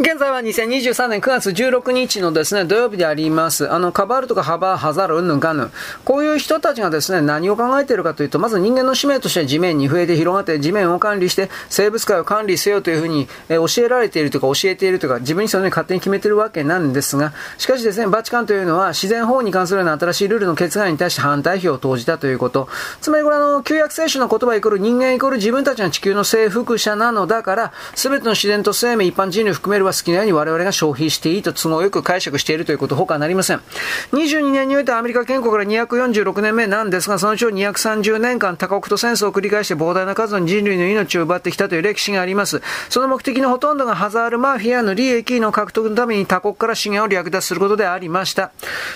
現在は2023年9月16日のですね、土曜日であります。あの、カバールとかハバー、ハザル、うんぬんかぬ。こういう人たちがですね、何を考えているかというと、まず人間の使命として地面に増えて広がって地面を管理して生物界を管理せよというふうに、え教えられているとか教えているとか、自分にそのように勝手に決めているわけなんですが、しかしですね、バチカンというのは自然法に関するような新しいルールの決議に対して反対票を投じたということ。つまりこれあの、旧約聖書の言葉イコール人間イコール自分たちの地球の征服者なのだから、すべての自然と生命、一般人類含めるは好きなように我々が消費していいと都合よく解釈しているということ他なりません。22年においてアメリカ建国から246年目なんですが、そのうちを230年間多国と戦争を繰り返して膨大な数の人類の命を奪ってきたという歴史があります。その目的のほとんどがハザールマフィアの利益の獲得のために他国から資源を略奪することでありました。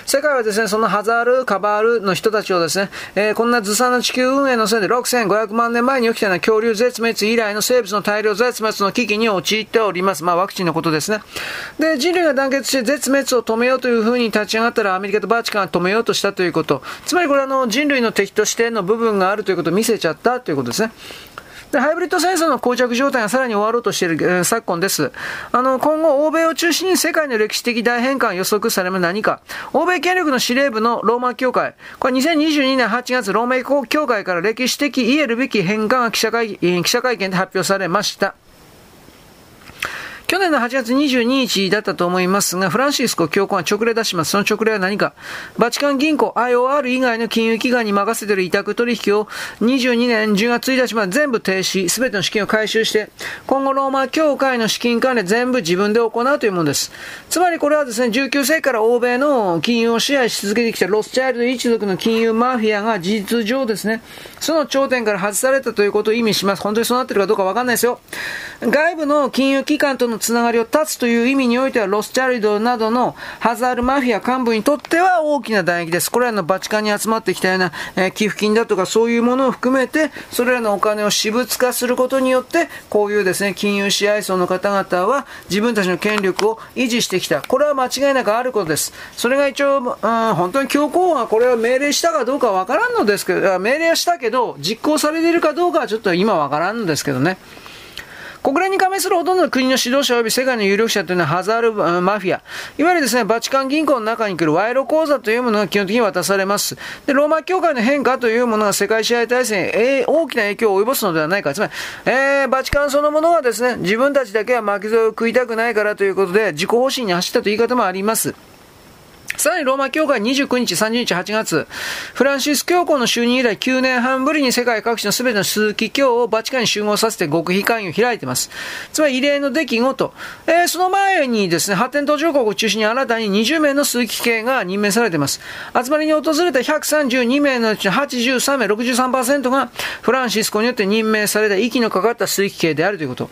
世界はですね、そのハザール、カバールの人たちをですね、えー、こんなずさな地球運営のせいで6500万年前に起きたような恐竜絶滅以来の生物の大量絶滅の危機に陥っております。まあワクチンのことことですね。で、人類が団結して絶滅を止めようというふうに立ち上がったらアメリカとバーチカンが止めようとしたということ。つまりこれあの人類の敵としての部分があるということを見せちゃったということですね。で、ハイブリッド戦争の膠着状態がさらに終わろうとしている、えー、昨今です。あの、今後、欧米を中心に世界の歴史的大変換予測される何か。欧米権力の司令部のローマ教会。これ2022年8月、ローマ教会から歴史的言えるべき変換が記者会記者会見で発表されました。去年の8月22日だったと思いますが、フランシスコ教皇が直令出します。その直令は何かバチカン銀行 IOR 以外の金融機関に任せている委託取引を22年10月1日まで全部停止、すべての資金を回収して、今後ローマ教会の資金管理全部自分で行うというものです。つまりこれはですね、19世紀から欧米の金融を支配し続けてきたロスチャイルド一族の金融マフィアが事実上ですね、その頂点から外されたということを意味します。本当にそうなってるかどうかわかんないですよ。外部の金融機関とのつながりを断つという意味においては、ロスチャリドなどのハザールマフィア幹部にとっては大きな打撃です。これらのバチカンに集まってきたような、えー、寄付金だとかそういうものを含めて、それらのお金を私物化することによって、こういうですね、金融支配層の方々は自分たちの権力を維持してきた。これは間違いなくあることです。それが一応、うん、本当に教皇がこれを命令したかどうかわからんのですけど、命令はしたけど、実行されているかどうかはちょっと今わからんのですけどね。国連に加盟するほとんどの国の指導者及び世界の有力者というのはハザールマフィア、いわゆるですね、バチカン銀行の中に来る賄賂口座というものが基本的に渡されます。で、ローマ教会の変化というものが世界支配体制に、え、大きな影響を及ぼすのではないか。つまり、えー、バチカンそのものはですね、自分たちだけは巻き添えを食いたくないからということで、自己方針に走ったという言い方もあります。さらにローマ教会29日、30日、8月、フランシス教皇の就任以来9年半ぶりに世界各地のすべての鈴木教をバチカンに集合させて極秘会議を開いています。つまり異例の出来事。えー、その前にですね、発展途上国を中心に新たに20名の鈴木系が任命されています。集まりに訪れた132名のうちの83名、63%がフランシスコによって任命された息のかかった鈴木系であるということ。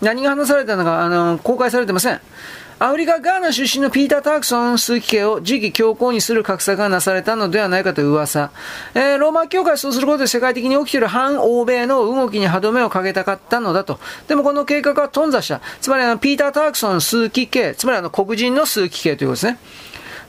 何が話されたのか、あの、公開されてません。アフリカ・ガーナ出身のピーター・タークソン枢機系を次期強行にする格差がなされたのではないかという噂。えー、ローマ教会そうすることで世界的に起きている反欧米の動きに歯止めをかけたかったのだと。でもこの計画は頓挫した。つまりあの、ピーター・タークソン枢機系、つまりあの、黒人の枢機系ということですね。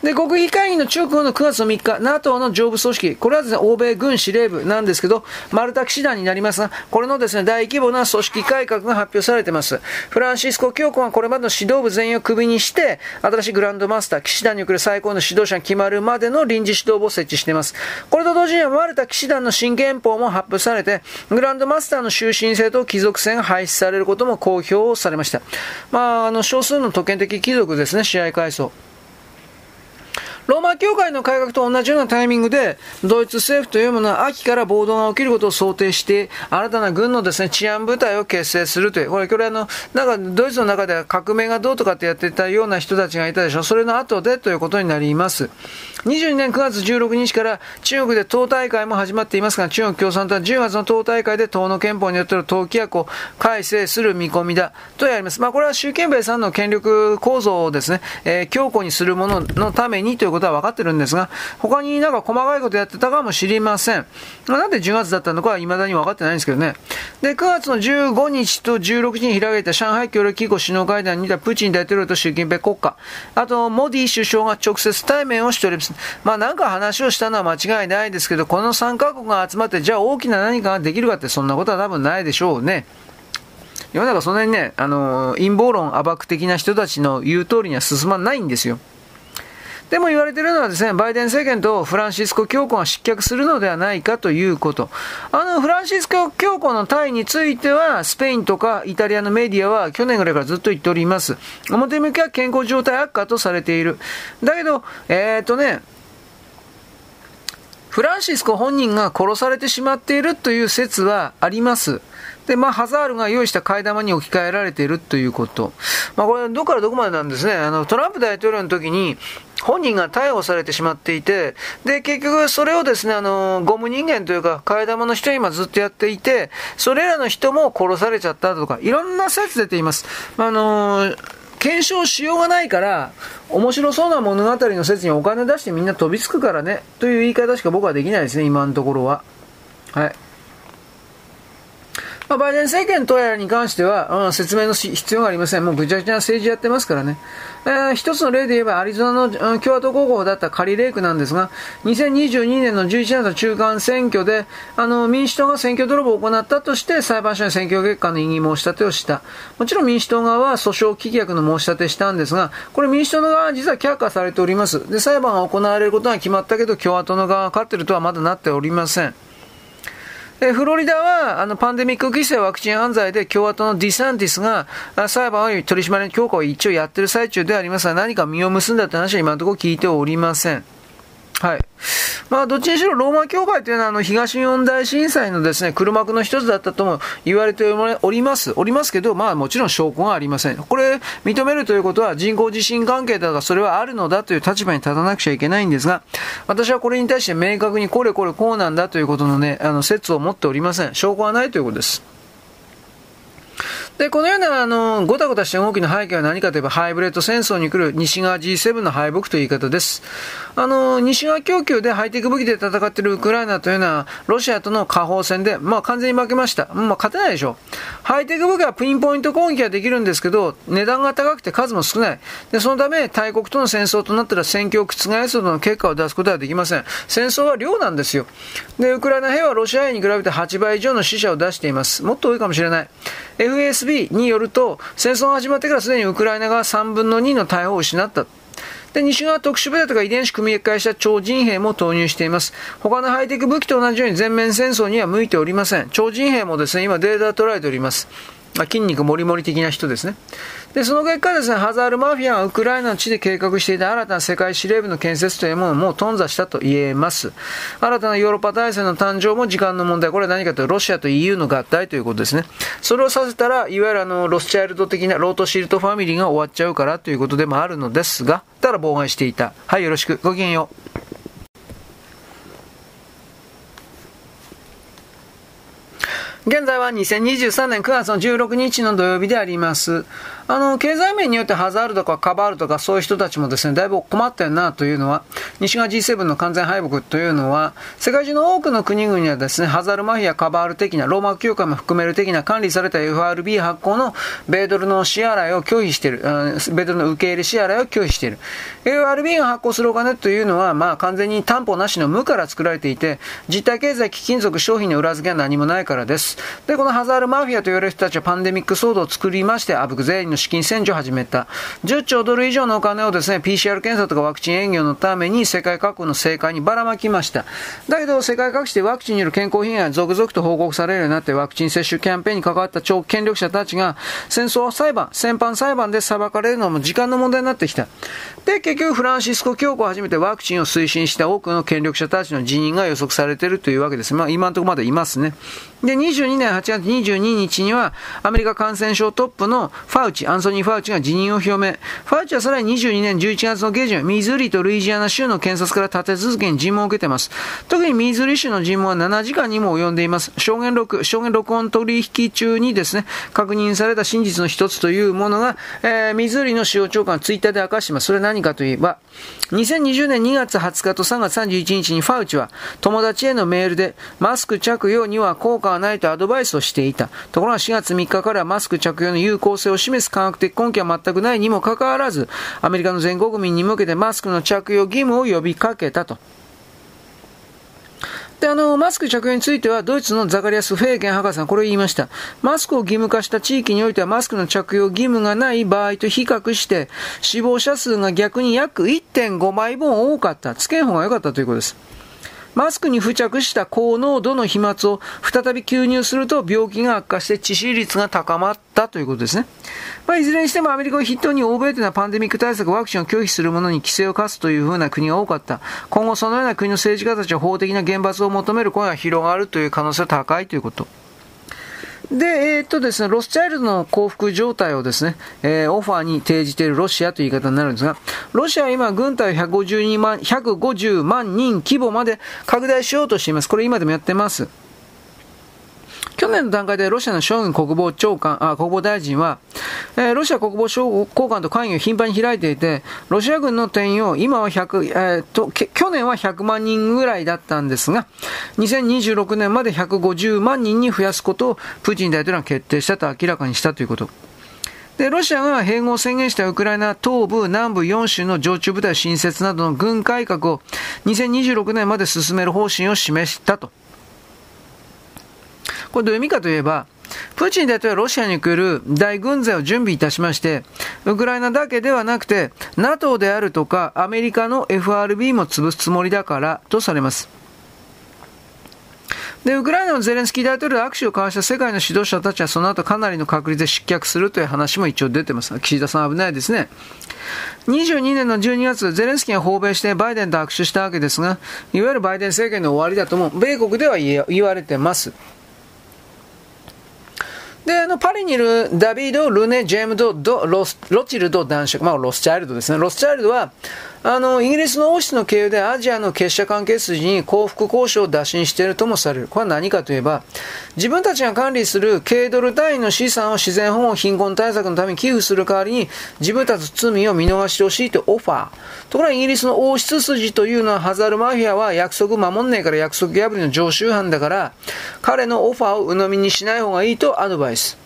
で、国費会議の直後の9月の3日、NATO の上部組織、これはですね、欧米軍司令部なんですけど、マルタ騎士団になりますが、これのですね、大規模な組織改革が発表されています。フランシスコ教皇はこれまでの指導部全員をクビにして、新しいグランドマスター、騎士団に送る最高の指導者が決まるまでの臨時指導部を設置しています。これと同時にはマルタ騎士団の新憲法も発表されて、グランドマスターの終身制と貴族制が廃止されることも公表されました。まあ、あの、少数の特権的貴族ですね、試合階層。ローマ教会の改革と同じようなタイミングで、ドイツ政府というものは秋から暴動が起きることを想定して、新たな軍のですね、治安部隊を結成するという、これ、これあの、なんかドイツの中では革命がどうとかってやってたような人たちがいたでしょ。それの後でということになります。22年9月16日から中国で党大会も始まっていますが、中国共産党は10月の党大会で党の憲法によっての党規約を改正する見込みだとやります。まあ、これは習近平さんの権力構造をですね、えー、強固にするもののためにということは分かってるんですが、他になんか細かいことやってたかもしれません。まあなんで10月だったのかは未だに分かってないんですけどね。で、9月の15日と16日に開かれた上海協力機構首脳会談にいたプーチン大統領と習近平国家、あと、モディ首相が直接対面をしております。まあなんか話をしたのは間違いないですけど、この3カ国が集まって、じゃあ大きな何かができるかってそんなことは多分ないでしょうね。世の中そんなにね、あの、陰謀論暴く的な人たちの言う通りには進まないんですよ。でも言われているのはですね、バイデン政権とフランシスコ教皇が失脚するのではないかということ。あの、フランシスコ教皇の退位については、スペインとかイタリアのメディアは去年ぐらいからずっと言っております。表向きは健康状態悪化とされている。だけど、えー、っとね、フランシスコ本人が殺されてしまっているという説はあります。で、まあ、ハザールが用意した替え玉に置き換えられているということ。まあ、これ、どこからどこまでなんですね。あの、トランプ大統領の時に、本人が逮捕されてしまっていて、で、結局それをですね、あの、ゴム人間というか、替え玉の人は今ずっとやっていて、それらの人も殺されちゃったとか、いろんな説出ています。あの検証しようがないから、面白そうな物語の説にお金出してみんな飛びつくからね、という言い方しか僕はできないですね、今のところは。はい。まあ、バイデン政権とやらに関しては、うん、説明の必要がありません。もうぐちゃぐちゃな政治やってますからね。えー、一つの例で言えば、アリゾナの、うん、共和党候補だったカリレイクなんですが、2022年の11月の中間選挙で、あの、民主党が選挙泥棒を行ったとして、裁判所に選挙結果の異議申し立てをした。もちろん民主党側は訴訟棄却の申し立てしたんですが、これ民主党の側は実は却下されております。で、裁判が行われることが決まったけど、共和党の側が勝ってるとはまだなっておりません。でフロリダはあのパンデミック規制ワクチン犯罪で共和党のディサンティスが裁判を取り締まり強化を一応やってる最中でありますが何か実を結んだという話は今のところ聞いておりません。はい。まあ、どっちにしろローマ教会というのは、あの、東日本大震災のですね、黒幕の一つだったとも言われております。おりますけど、まあ、もちろん証拠がありません。これ、認めるということは、人工地震関係だが、それはあるのだという立場に立たなくちゃいけないんですが、私はこれに対して明確にこれこれこうなんだということのね、あの、説を持っておりません。証拠はないということです。で、このような、あの、ごたごたした動きの背景は何かといえば、ハイブリッド戦争に来る西側 G7 の敗北という言い方です。あの、西側供給でハイテク武器で戦っているウクライナというのは、ロシアとの火砲戦で、まあ完全に負けました。まあ勝てないでしょう。ハイテク武器はピンポイント攻撃はできるんですけど、値段が高くて数も少ない。で、そのため、大国との戦争となったら戦況を覆すほどの結果を出すことはできません。戦争は量なんですよ。で、ウクライナ兵はロシア兵に比べて8倍以上の死者を出しています。もっと多いかもしれない。FSB によると、戦争が始まってからすでにウクライナが3分の2の大砲を失った。で、西側特殊部隊とか遺伝子組み換えした超人兵も投入しています。他のハイテク武器と同じように全面戦争には向いておりません。超人兵もですね、今データ捉えております。ま、筋肉もりもり的な人ですね。で、その結果ですね、ハザールマフィアがウクライナの地で計画していた新たな世界司令部の建設というものをもう頓挫したと言えます。新たなヨーロッパ体制の誕生も時間の問題。これは何かというと、ロシアと EU の合体ということですね。それをさせたら、いわゆるあの、ロスチャイルド的なロートシールドファミリーが終わっちゃうからということでもあるのですが、ただ妨害していた。はい、よろしく。ごきげんよう。現在は2023年9月の16日の土曜日であります。あの、経済面によってハザールとかカバールとかそういう人たちもですね、だいぶ困ったよなというのは、西側 G7 の完全敗北というのは、世界中の多くの国々はですね、ハザールマフィア、カバール的な、ローマ教会も含める的な管理された FRB 発行の米ドルの支払いを拒否している、米ドルの受け入れ支払いを拒否している。FRB が発行するお金というのは、まあ完全に担保なしの無から作られていて、実体経済、貴金属、商品の裏付けは何もないからです。で、このハザールマフィアと言われる人たちはパンデミック騒動を作りまして、あぶく全員の資金洗浄を始めた。10兆ドル以上のお金をですね、PCR 検査とかワクチン営業のために世界各国の政界にばらまきました。だけど、世界各地でワクチンによる健康被害が続々と報告されるようになって、ワクチン接種キャンペーンに関わった超権力者たちが、戦争裁判、戦犯裁判で裁かれるのも時間の問題になってきた。で、結局、フランシスコ教皇をはじめてワクチンを推進した多くの権力者たちの辞任が予測されているというわけです。まあ、今のところまでいますね。で、22年8月22日には、アメリカ感染症トップのファウチ、アンソニー・ファウチが辞任を表明。ファウチはさらに22年11月の下旬、ミズーリとルイジアナ州の検察から立て続けに尋問を受けています。特にミズーリ州の尋問は7時間にも及んでいます。証言録、証言録音取引中にですね、確認された真実の一つというものが、えー、ミズーリの司法長官ツイッターで明かしています。それは何かといえば、2020年2月20日と3月31日にファウチは友達へのメールでマスク着用には効果はないとアドバイスをしていた。ところが4月3日からマスク着用の有効性を示す科学的根拠は全くないにもかかわらず、アメリカの全国民に向けてマスクの着用義務を呼びかけたと。で、あの、マスク着用については、ドイツのザカリアス・フェーゲン博士さん、これを言いました。マスクを義務化した地域においては、マスクの着用義務がない場合と比較して、死亡者数が逆に約1.5倍分多かった。つけん方が良かったということです。マスクに付着した高濃度の飛沫を再び吸入すると病気が悪化して致死率が高まったということですね。まあ、いずれにしてもアメリカを筆頭に欧米というのはパンデミック対策、ワクチンを拒否する者に規制を課すというふうな国が多かった。今後そのような国の政治家たちは法的な厳罰を求める声が広がるという可能性は高いということ。で、えー、っとですね、ロスチャイルドの降伏状態をですね、えー、オファーに提示しているロシアという言い方になるんですが、ロシアは今、軍隊を152万、150万人規模まで拡大しようとしています。これ今でもやってます。去年の段階でロシアのショイグ国防長官、あ、国防大臣は、えー、ロシア国防省高官と会議を頻繁に開いていて、ロシア軍の定員を今は100、えー、と、去年は100万人ぐらいだったんですが、2026年まで150万人に増やすことをプーチン大統領が決定したと明らかにしたということ。で、ロシアが併合を宣言したウクライナ東部、南部4州の常駐部隊新設などの軍改革を2026年まで進める方針を示したと。これどういう意味かといえば、プーチン大統領はロシアに来る大軍勢を準備いたしまして、ウクライナだけではなくて、NATO であるとか、アメリカの FRB も潰すつもりだからとされます。で、ウクライナのゼレンスキー大統領と握手を交わした世界の指導者たちはその後かなりの確率で失脚するという話も一応出てます。岸田さん危ないですね。22年の12月、ゼレンスキーが訪米してバイデンと握手したわけですが、いわゆるバイデン政権の終わりだとも、米国では言われてます。で、あの、パリにいるダビード・ルネ・ジェームド・ドロスロチルド男爵、まあ、ロスチャイルドですね。ロスチャイルドは、あの、イギリスの王室の経由でアジアの結社関係筋に幸福交渉を打診しているともされる。これは何かといえば、自分たちが管理する軽ドル単位の資産を自然保護、貧困対策のために寄付する代わりに、自分たち罪を見逃してほしいとオファー。ところがイギリスの王室筋というのは、ハザールマフィアは約束守んねえから約束破りの常習犯だから、彼のオファーを鵜呑みにしない方がいいとアドバイス。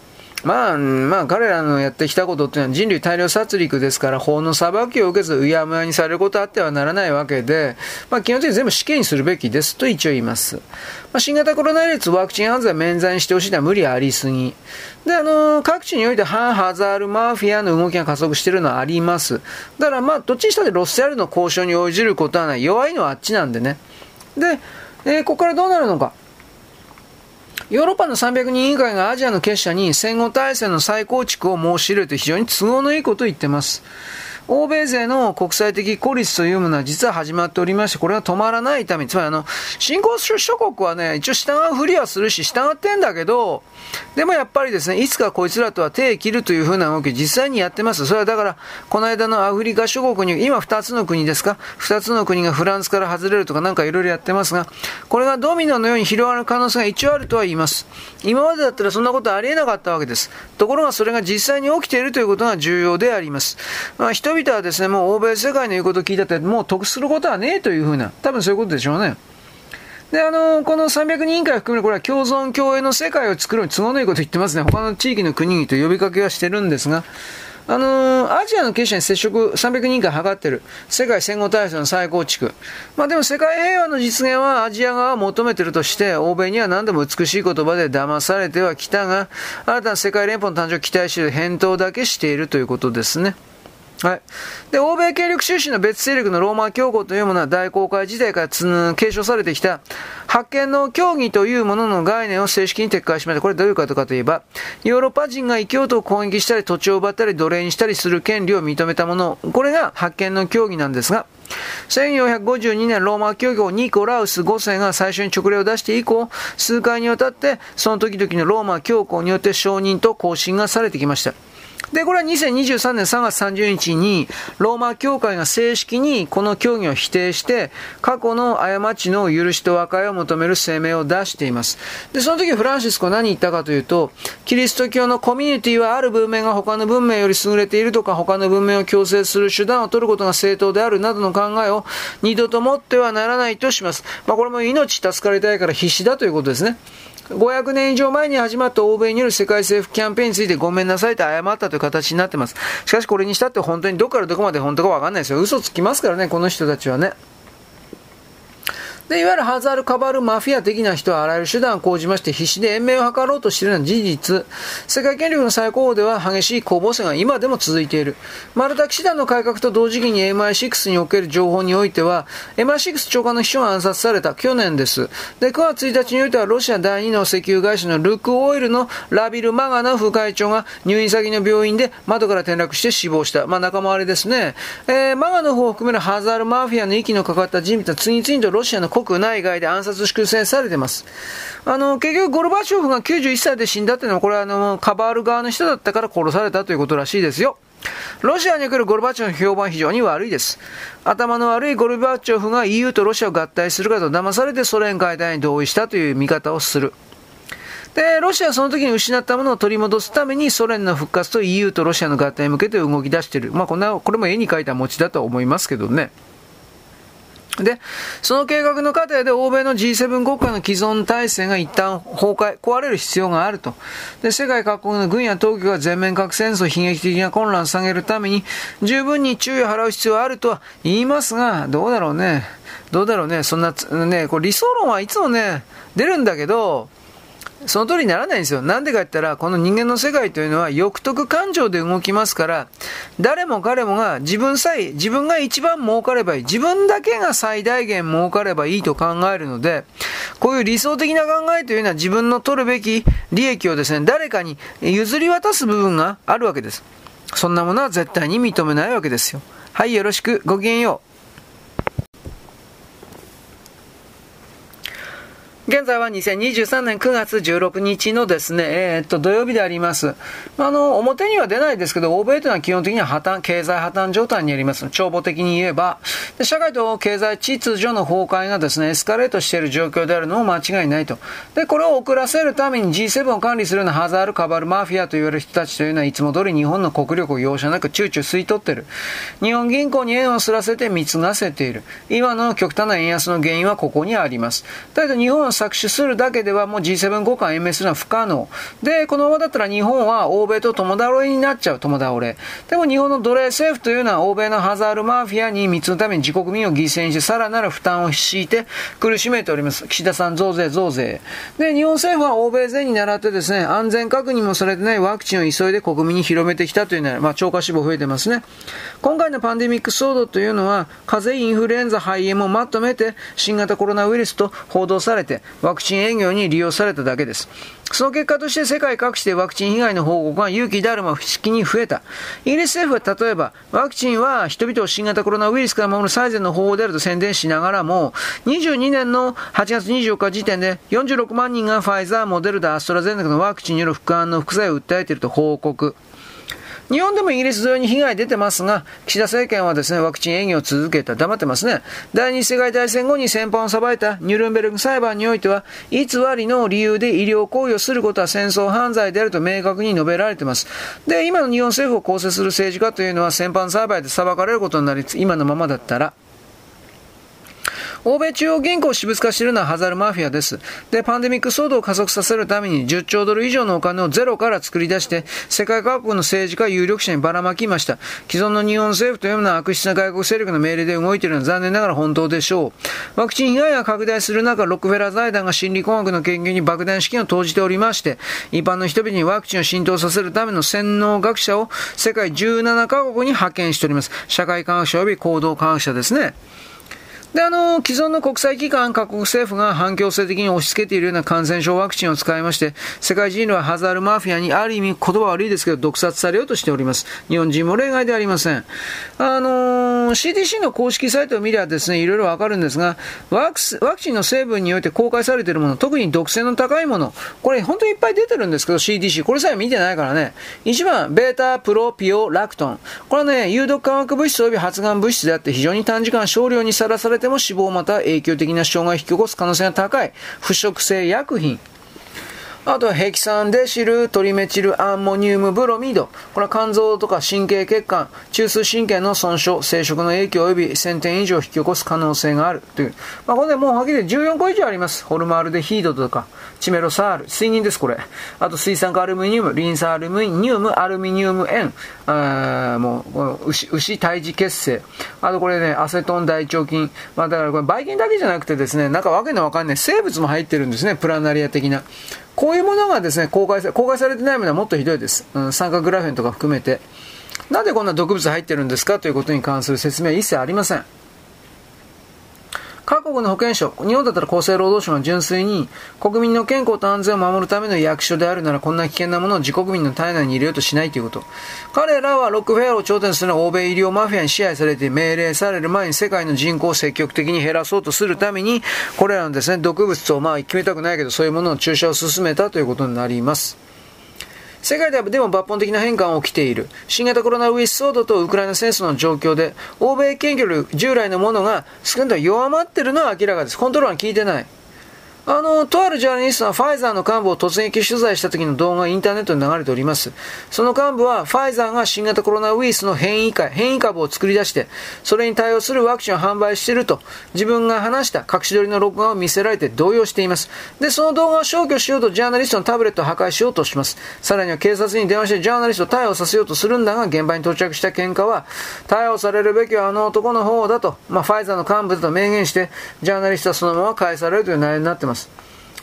まあ、まあ、彼らのやってきたことっていうのは人類大量殺戮ですから、法の裁きを受けず、うやむやにされることあってはならないわけで、まあ、基本的に全部死刑にするべきですと一応言います。まあ、新型コロナウイルスワクチン犯罪免罪にしてほしいのは無理ありすぎ。で、あのー、各地において反ハザールマフィアの動きが加速しているのはあります。だからまあ、どっちにしたってロスヤルの交渉に応じることはない。弱いのはあっちなんでね。で、えー、ここからどうなるのか。ヨーロッパの300人委員会がアジアの結社に戦後体制の再構築を申し入れて非常に都合のいいことを言ってます。欧米勢の国際的孤立というものは実は始まっておりまして、これが止まらないため、つまりあの、新興諸国はね、一応従うふりはするし、従ってんだけど、でもやっぱりですね、いつかこいつらとは手を切るというふうな動き実際にやってます。それはだから、この間のアフリカ諸国に、今2つの国ですか ?2 つの国がフランスから外れるとかなんかいろいろやってますが、これがドミノのように広がる可能性が一応あるとは言います。今までだったらそんなことありえなかったわけです。ところがそれが実際に起きているということが重要であります。まあ、人々はですね、もう欧米世界の言うことを聞いたって、もう得することはねえというふうな、多分そういうことでしょうね。で、あの、この300人委員会を含める、これは共存共栄の世界を作るに都合のいいこと言ってますね。他の地域の国々と呼びかけはしてるんですが、あの、アジアの経営者に接触300人以下測ってる。世界戦後体制の再構築。まあでも世界平和の実現はアジア側は求めてるとして、欧米には何でも美しい言葉で騙されてはきたが、新たな世界連邦の誕生を期待している返答だけしているということですね。はい。で、欧米権力収支の別勢力のローマ教皇というものは大公開時代から継承されてきた発見の協議というものの概念を正式に撤回しました。これどういうことかといえば、ヨーロッパ人が異教徒を攻撃したり土地を奪ったり奴隷にしたりする権利を認めたもの、これが発見の協議なんですが、1452年ローマ教皇ニコラウス5世が最初に勅令を出して以降、数回にわたってその時々のローマ教皇によって承認と更新がされてきました。で、これは2023年3月30日に、ローマ教会が正式にこの教義を否定して、過去の過ちの許しと和解を求める声明を出しています。で、その時フランシスコ何言ったかというと、キリスト教のコミュニティはある文明が他の文明より優れているとか、他の文明を強制する手段を取ることが正当であるなどの考えを二度と持ってはならないとします。まあ、これも命助かりたいから必死だということですね。500年以上前に始まった欧米による世界政府キャンペーンについてごめんなさいと謝ったという形になってます。しかしこれにしたって本当にどこからどこまで本当かわかんないですよ。嘘つきますからね、この人たちはね。で、いわゆるハザール・カバル・マフィア的な人はあらゆる手段を講じまして必死で延命を図ろうとしているのは事実。世界権力の最高では激しい攻防戦が今でも続いている。マルタ騎士団の改革と同時期に MI6 における情報においては、MI6 長官の秘書が暗殺された去年です。で、9月1日においてはロシア第2の石油会社のルックオイルのラビル・マガナ副会長が入院先の病院で窓から転落して死亡した。まあ仲間割れですね。えー、マガノフを含めるハザール・マフィアの息のかかった人物は次々とロシアの国内外で暗殺粛清されてます。あの、結局ゴルバチョフが91歳で死んだっていうのは、これはあの、カバール側の人だったから殺されたということらしいですよ。ロシアにおけるゴルバチョフの評判非常に悪いです。頭の悪いゴルバチョフが EU とロシアを合体するかと騙されてソ連解体に同意したという見方をする。で、ロシアはその時に失ったものを取り戻すためにソ連の復活と EU とロシアの合体に向けて動き出している。まあこんな、これも絵に描いた餅だと思いますけどね。で、その計画の過程で欧米の G7 国家の既存体制が一旦崩壊、壊れる必要があると。で、世界各国の軍や当局が全面核戦争、悲劇的な混乱を下げるために、十分に注意を払う必要があるとは言いますが、どうだろうね。どうだろうね。そんな、ね、これ理想論はいつもね、出るんだけど、その通りにならないんですよ。なんでか言ったら、この人間の世界というのは欲得感情で動きますから、誰も彼もが自分さえ、自分が一番儲かればいい。自分だけが最大限儲かればいいと考えるので、こういう理想的な考えというのは自分の取るべき利益をですね、誰かに譲り渡す部分があるわけです。そんなものは絶対に認めないわけですよ。はい、よろしく。ごきげんよう。現在は2023年9月16日のですね、えー、っと、土曜日であります。あの、表には出ないですけど、欧米というのは基本的には破綻、経済破綻状態にあります。帳簿的に言えば、社会と経済秩序の崩壊がですね、エスカレートしている状況であるのも間違いないと。で、これを遅らせるために G7 を管理するようなハザール、カバル、マフィアと言われる人たちというのは、いつも通り日本の国力を容赦なくチューチュー吸い取ってる。日本銀行に円をすらせて貢がせている。今の極端な円安の原因はここにあります。だけど日本は搾取するだけではもう G7 国間延命するのは不可能。で、このままだったら日本は欧米と共倒れになっちゃう、共倒れ。でも日本の奴隷政府というのは欧米のハザールマフィアに貢ぐために自国民を犠牲にしてさらなる負担を強いて苦しめております。岸田さん増税増税。で、日本政府は欧米勢に倣ってですね、安全確認もされてないワクチンを急いで国民に広めてきたというのは、まあ、超過死亡増えてますね。今回のパンデミック騒動というのは、風邪、インフルエンザ、肺炎もまとめて新型コロナウイルスと報道されて、ワクチン営業に利用されただけです。その結果として世界各地でワクチン被害の報告が勇気であるま不思議に増えた。イギリス政府は例えば、ワクチンは人々を新型コロナウイルスから守る最善の方法であると宣伝しながらも、22年の8月24日時点で46万人がファイザー、モデルダ、アストラゼネカのワクチンによる副反応、副作用を訴えていると報告。日本でもイギリス同様に被害出てますが、岸田政権はですね、ワクチン営業を続けた。黙ってますね。第二次世界大戦後に戦犯を裁いたニュルンベルグ裁判においては、偽りの理由で医療行為をすることは戦争犯罪であると明確に述べられています。で、今の日本政府を構成する政治家というのは戦犯裁判で裁かれることになり、今のままだったら、欧米中央銀行を私物化しているのはハザルマフィアです。で、パンデミック騒動を加速させるために10兆ドル以上のお金をゼロから作り出して、世界各国の政治家有力者にばらまきました。既存の日本政府というのは悪質な外国勢力の命令で動いているのは残念ながら本当でしょう。ワクチン被害が拡大する中、ロックフェラー財団が心理工学の研究に爆弾資金を投じておりまして、一般の人々にワクチンを浸透させるための洗脳学者を世界17カ国に派遣しております。社会科学者及び行動科学者ですね。で、あの、既存の国際機関、各国政府が反強制的に押し付けているような感染症ワクチンを使いまして、世界人類はハザールマフィアにある意味言葉悪いですけど、毒殺されようとしております。日本人も例外でありません。あの CDC の公式サイトを見ればですね、いろいろわかるんですが、ワクワクチンの成分において公開されているもの、特に毒性の高いもの、これ本当にいっぱい出てるんですけど、CDC、これさえ見てないからね。1番、ベータプロピオラクトン。これはね、有毒化学物質及び発がん物質であって非常に短時間少量にさらされてても死亡または影響的な障害を引き起こす可能性が高い腐食性薬品。あとはヘキサンデシル、トリメチルアンモニウムブロミド。これは肝臓とか神経血管、中枢神経の損傷、生殖の影響及び1000点以上引き起こす可能性があるという。まあ、これでもうはっきり14個以上あります。ホルマールデヒードとか、チメロサール、水銀です、これ。あと水酸化アルミニウム、リン酸アルミニウム、アルミニウム塩、あもう牛、牛胎児血清。あとこれね、アセトン大腸菌。まあだからこれ、ばい菌だけじゃなくてですね、なんかわけのわかんない生物も入ってるんですね、プラナリア的な。こういうものがですね、公開さ公開されてないものはもっとひどいです。うん、酸化グラフェンとか含めて。なんでこんな毒物入ってるんですかということに関する説明は一切ありません。各国の保健省、日本だったら厚生労働省が純粋に国民の健康と安全を守るための役所であるならこんな危険なものを自国民の体内に入れようとしないということ。彼らはロックフェアを頂点する欧米医療マフィアに支配されて命令される前に世界の人口を積極的に減らそうとするために、これらのですね、毒物をまあ決めたくないけどそういうものの注射を進めたということになります。世界ではでも抜本的な変化が起きている。新型コロナウイルス騒動とウクライナ戦争の状況で、欧米権力従来のものが少なくとも弱まっているのは明らかです。コントロールは効いてない。あの、とあるジャーナリストはファイザーの幹部を突撃取材した時の動画がインターネットに流れております。その幹部は、ファイザーが新型コロナウイルスの変異株、変異株を作り出して、それに対応するワクチンを販売していると、自分が話した隠し撮りの録画を見せられて動揺しています。で、その動画を消去しようとジャーナリストのタブレットを破壊しようとします。さらには警察に電話してジャーナリストを逮捕させようとするんだが、現場に到着した結果は、逮捕されるべきはあの男の方だと、まあ、ファイザーの幹部だと明言して、ジャーナリストはそのまま返されるという内容になっています。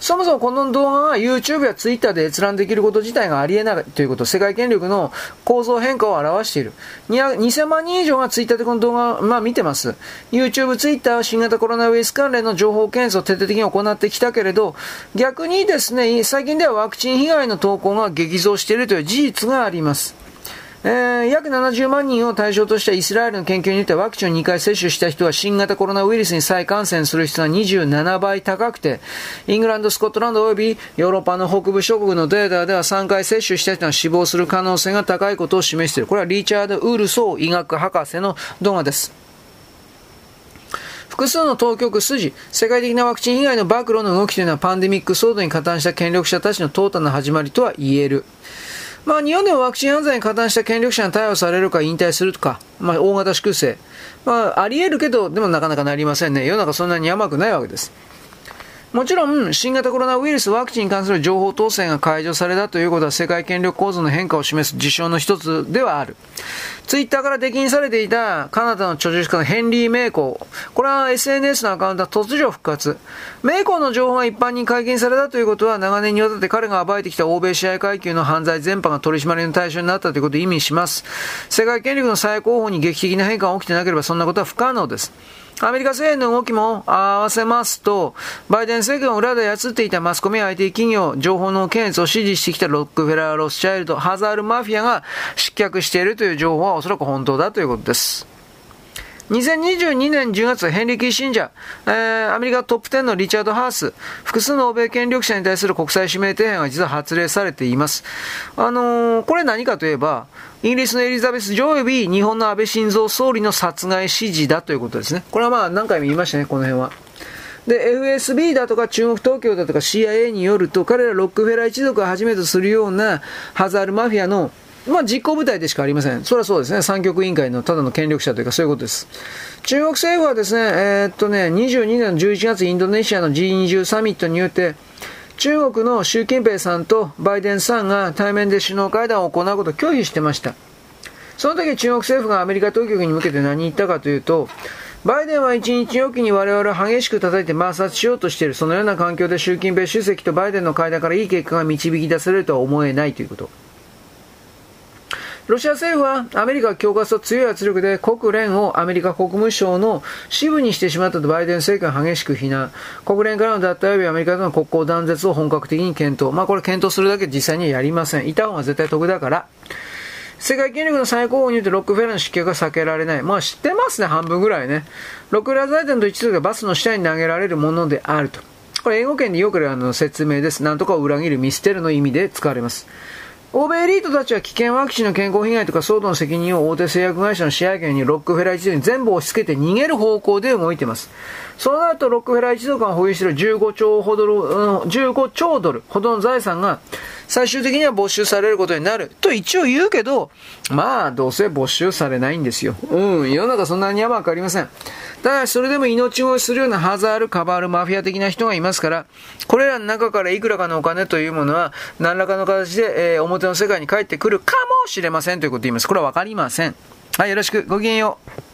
そもそもこの動画が YouTube や Twitter で閲覧できること自体がありえないということ、世界権力の構造変化を表している。2000万人以上が Twitter でこの動画を、まあ、見てます。YouTube、Twitter は新型コロナウイルス関連の情報検査を徹底的に行ってきたけれど、逆にですね、最近ではワクチン被害の投稿が激増しているという事実があります。えー、約70万人を対象としたイスラエルの研究によってワクチンを2回接種した人は新型コロナウイルスに再感染する人は27倍高くて、イングランド、スコットランド及びヨーロッパの北部諸国のデータでは3回接種した人が死亡する可能性が高いことを示している。これはリチャード・ウールソー医学博士の動画です。複数の当局筋、世界的なワクチン以外の暴露の動きというのはパンデミック騒動に加担した権力者たちの淘汰な始まりとは言える。まあ、日本でもワクチン犯罪に加担した権力者に逮捕されるか引退するとか、まあ、大型粛清。まあ、あり得るけど、でもなかなかなりませんね。世の中そんなに甘くないわけです。もちろん、新型コロナウイルスワクチンに関する情報統制が解除されたということは世界権力構造の変化を示す事象の一つではある。ツイッターから出禁されていたカナダの著述家のヘンリー・メイコー。これは SNS のアカウントは突如復活。メイコーの情報が一般に解禁されたということは長年にわたって彼が暴いてきた欧米支配階級の犯罪全般が取り締まりの対象になったということを意味します。世界権力の最高峰に劇的な変化が起きてなければそんなことは不可能です。アメリカ政府の動きも合わせますと、バイデン政権を裏で操っていたマスコミや IT 企業、情報の検閲を支持してきたロックフェラー・ロスチャイルド、ハザール・マフィアが失脚しているという情報はおそらく本当だということです。2022年10月、ヘンリ・キー信者、えー、アメリカトップ10のリチャード・ハース、複数の欧米権力者に対する国際指名手配が実は発令されています。あのー、これ何かといえば、イギリスのエリザベス女王及び日本の安倍晋三総理の殺害指示だということですね。これはまあ何回も言いましたね、この辺は。で、FSB だとか中国当局だとか CIA によると、彼らロックフェラー一族をはじめとするようなハザールマフィアのまあ、実行部隊でしかありません。それはそうですね。三極委員会のただの権力者というかそういうことです。中国政府はですね、えー、っとね、22年の11月インドネシアの G20 サミットによって、中国の習近平さんとバイデンさんが対面で首脳会談を行うことを拒否してました。その時中国政府がアメリカ当局に向けて何言ったかというと、バイデンは一日おきに我々を激しく叩いて抹殺しようとしている。そのような環境で習近平主席とバイデンの会談からいい結果が導き出されるとは思えないということ。ロシア政府はアメリカ強化と強い圧力で国連をアメリカ国務省の支部にしてしまったとバイデン政権は激しく非難。国連からの脱退及びアメリカとの国交断絶を本格的に検討。まあこれ検討するだけ実際にはやりません。いた方が絶対得だから。世界権力の最高峰によってロックフェラーの失脚が避けられない。まあ知ってますね、半分ぐらいね。ロックフェラー財団と一族がバスの下に投げられるものであると。これ英語圏でよくあの説明です。なんとかを裏切る見捨てるの意味で使われます。欧米エリートたちは危険ワクチンの健康被害とか騒動の責任を大手製薬会社の支配権にロックフェラー一族に全部押し付けて逃げる方向で動いています。そうなるとロックフェラー一族が保有している15兆ほどの、15兆ドルほどの財産が最終的には没収されることになると一応言うけど、まあどうせ没収されないんですよ。うん、世の中そんなにはわかりません。ただそれでも命乞いするようなハザール、カバール、マフィア的な人がいますから、これらの中からいくらかのお金というものは何らかの形で、えー、表の世界に帰ってくるかもしれませんということを言います。これはわかりません。はい、よろしく。ごきげんよう。